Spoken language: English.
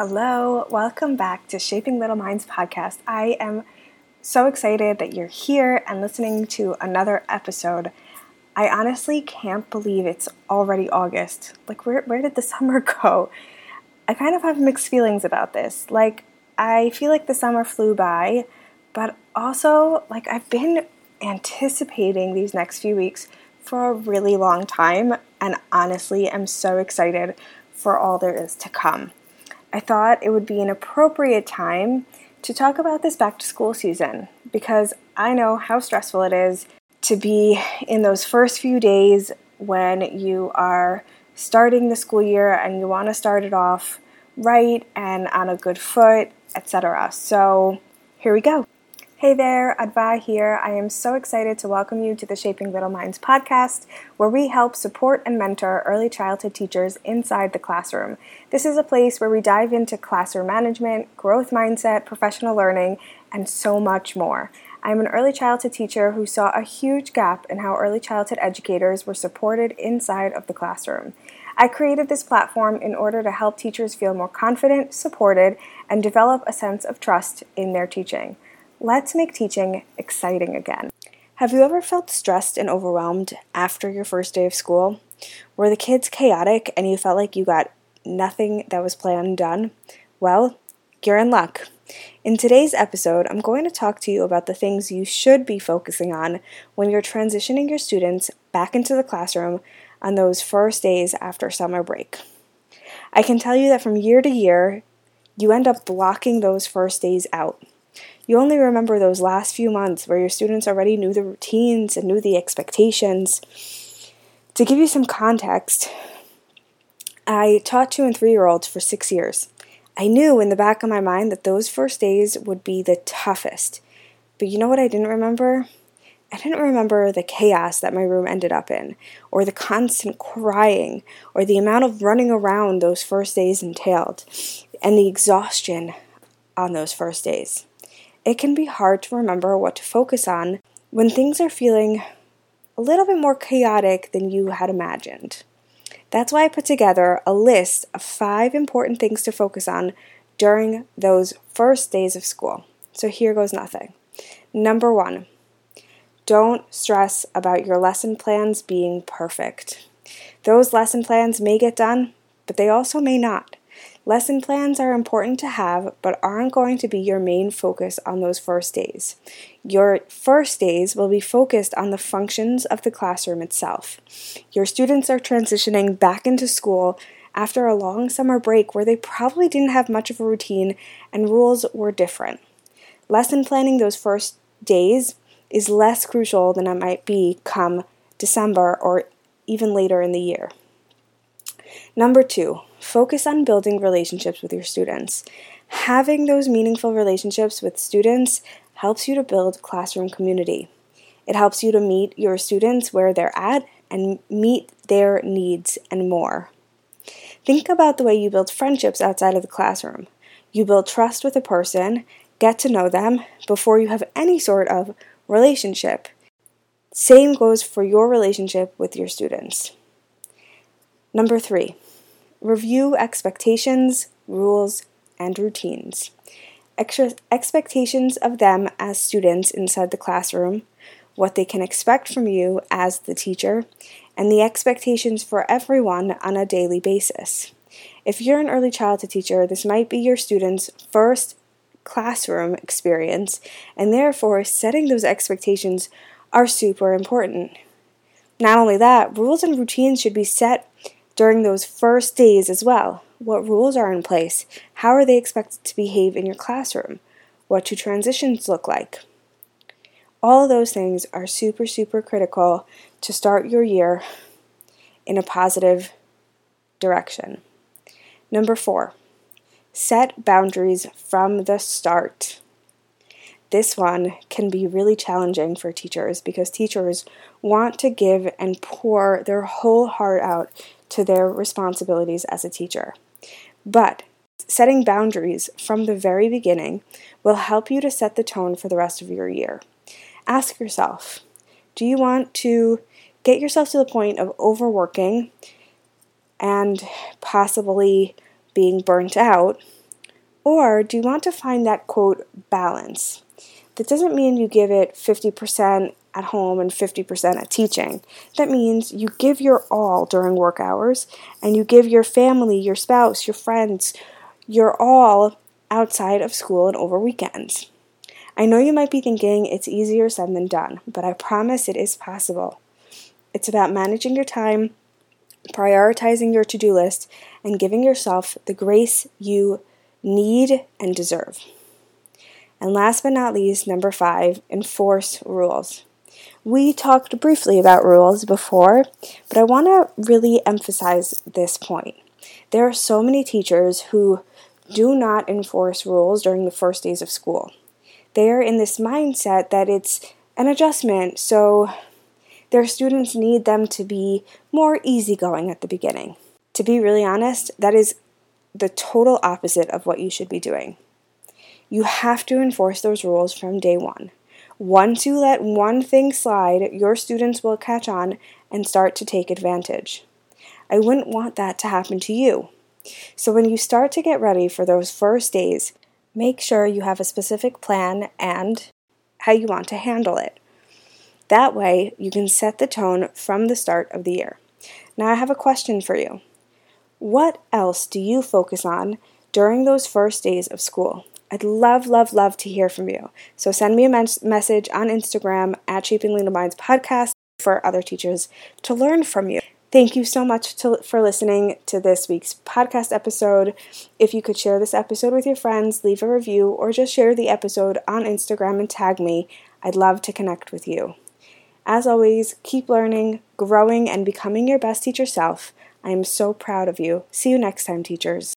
Hello, welcome back to Shaping Little Minds podcast. I am so excited that you're here and listening to another episode. I honestly can't believe it's already August. Like, where, where did the summer go? I kind of have mixed feelings about this. Like, I feel like the summer flew by, but also, like, I've been anticipating these next few weeks for a really long time, and honestly, I'm so excited for all there is to come. I thought it would be an appropriate time to talk about this back to school season because I know how stressful it is to be in those first few days when you are starting the school year and you want to start it off right and on a good foot, etc. So, here we go. Hey there, Adva here. I am so excited to welcome you to the Shaping Little Minds podcast, where we help support and mentor early childhood teachers inside the classroom. This is a place where we dive into classroom management, growth mindset, professional learning, and so much more. I'm an early childhood teacher who saw a huge gap in how early childhood educators were supported inside of the classroom. I created this platform in order to help teachers feel more confident, supported, and develop a sense of trust in their teaching. Let's make teaching exciting again. Have you ever felt stressed and overwhelmed after your first day of school? Were the kids chaotic and you felt like you got nothing that was planned done? Well, you're in luck. In today's episode, I'm going to talk to you about the things you should be focusing on when you're transitioning your students back into the classroom on those first days after summer break. I can tell you that from year to year, you end up blocking those first days out. You only remember those last few months where your students already knew the routines and knew the expectations. To give you some context, I taught two and three year olds for six years. I knew in the back of my mind that those first days would be the toughest. But you know what I didn't remember? I didn't remember the chaos that my room ended up in, or the constant crying, or the amount of running around those first days entailed, and the exhaustion on those first days it can be hard to remember what to focus on when things are feeling a little bit more chaotic than you had imagined. That's why I put together a list of five important things to focus on during those first days of school. So here goes nothing. Number one, don't stress about your lesson plans being perfect. Those lesson plans may get done, but they also may not. Lesson plans are important to have, but aren't going to be your main focus on those first days. Your first days will be focused on the functions of the classroom itself. Your students are transitioning back into school after a long summer break where they probably didn't have much of a routine and rules were different. Lesson planning those first days is less crucial than it might be come December or even later in the year. Number two, focus on building relationships with your students. Having those meaningful relationships with students helps you to build classroom community. It helps you to meet your students where they're at and meet their needs and more. Think about the way you build friendships outside of the classroom. You build trust with a person, get to know them before you have any sort of relationship. Same goes for your relationship with your students. Number three, review expectations, rules, and routines. Extra expectations of them as students inside the classroom, what they can expect from you as the teacher, and the expectations for everyone on a daily basis. If you're an early childhood teacher, this might be your students' first classroom experience, and therefore setting those expectations are super important. Not only that, rules and routines should be set during those first days as well. What rules are in place? How are they expected to behave in your classroom? What do transitions look like? All of those things are super, super critical to start your year in a positive direction. Number four, set boundaries from the start. This one can be really challenging for teachers because teachers want to give and pour their whole heart out to their responsibilities as a teacher. But setting boundaries from the very beginning will help you to set the tone for the rest of your year. Ask yourself do you want to get yourself to the point of overworking and possibly being burnt out? Or do you want to find that quote balance? That doesn't mean you give it 50% at home and 50% at teaching. That means you give your all during work hours and you give your family, your spouse, your friends, your all outside of school and over weekends. I know you might be thinking it's easier said than done, but I promise it is possible. It's about managing your time, prioritizing your to do list, and giving yourself the grace you need and deserve. And last but not least, number five, enforce rules. We talked briefly about rules before, but I want to really emphasize this point. There are so many teachers who do not enforce rules during the first days of school. They are in this mindset that it's an adjustment, so their students need them to be more easygoing at the beginning. To be really honest, that is the total opposite of what you should be doing. You have to enforce those rules from day one. Once you let one thing slide, your students will catch on and start to take advantage. I wouldn't want that to happen to you. So when you start to get ready for those first days, make sure you have a specific plan and how you want to handle it. That way, you can set the tone from the start of the year. Now, I have a question for you. What else do you focus on during those first days of school? I'd love, love, love to hear from you. So send me a mes- message on Instagram at Shaping Little Minds Podcast for other teachers to learn from you. Thank you so much to, for listening to this week's podcast episode. If you could share this episode with your friends, leave a review, or just share the episode on Instagram and tag me, I'd love to connect with you. As always, keep learning, growing, and becoming your best teacher self. I am so proud of you. See you next time, teachers.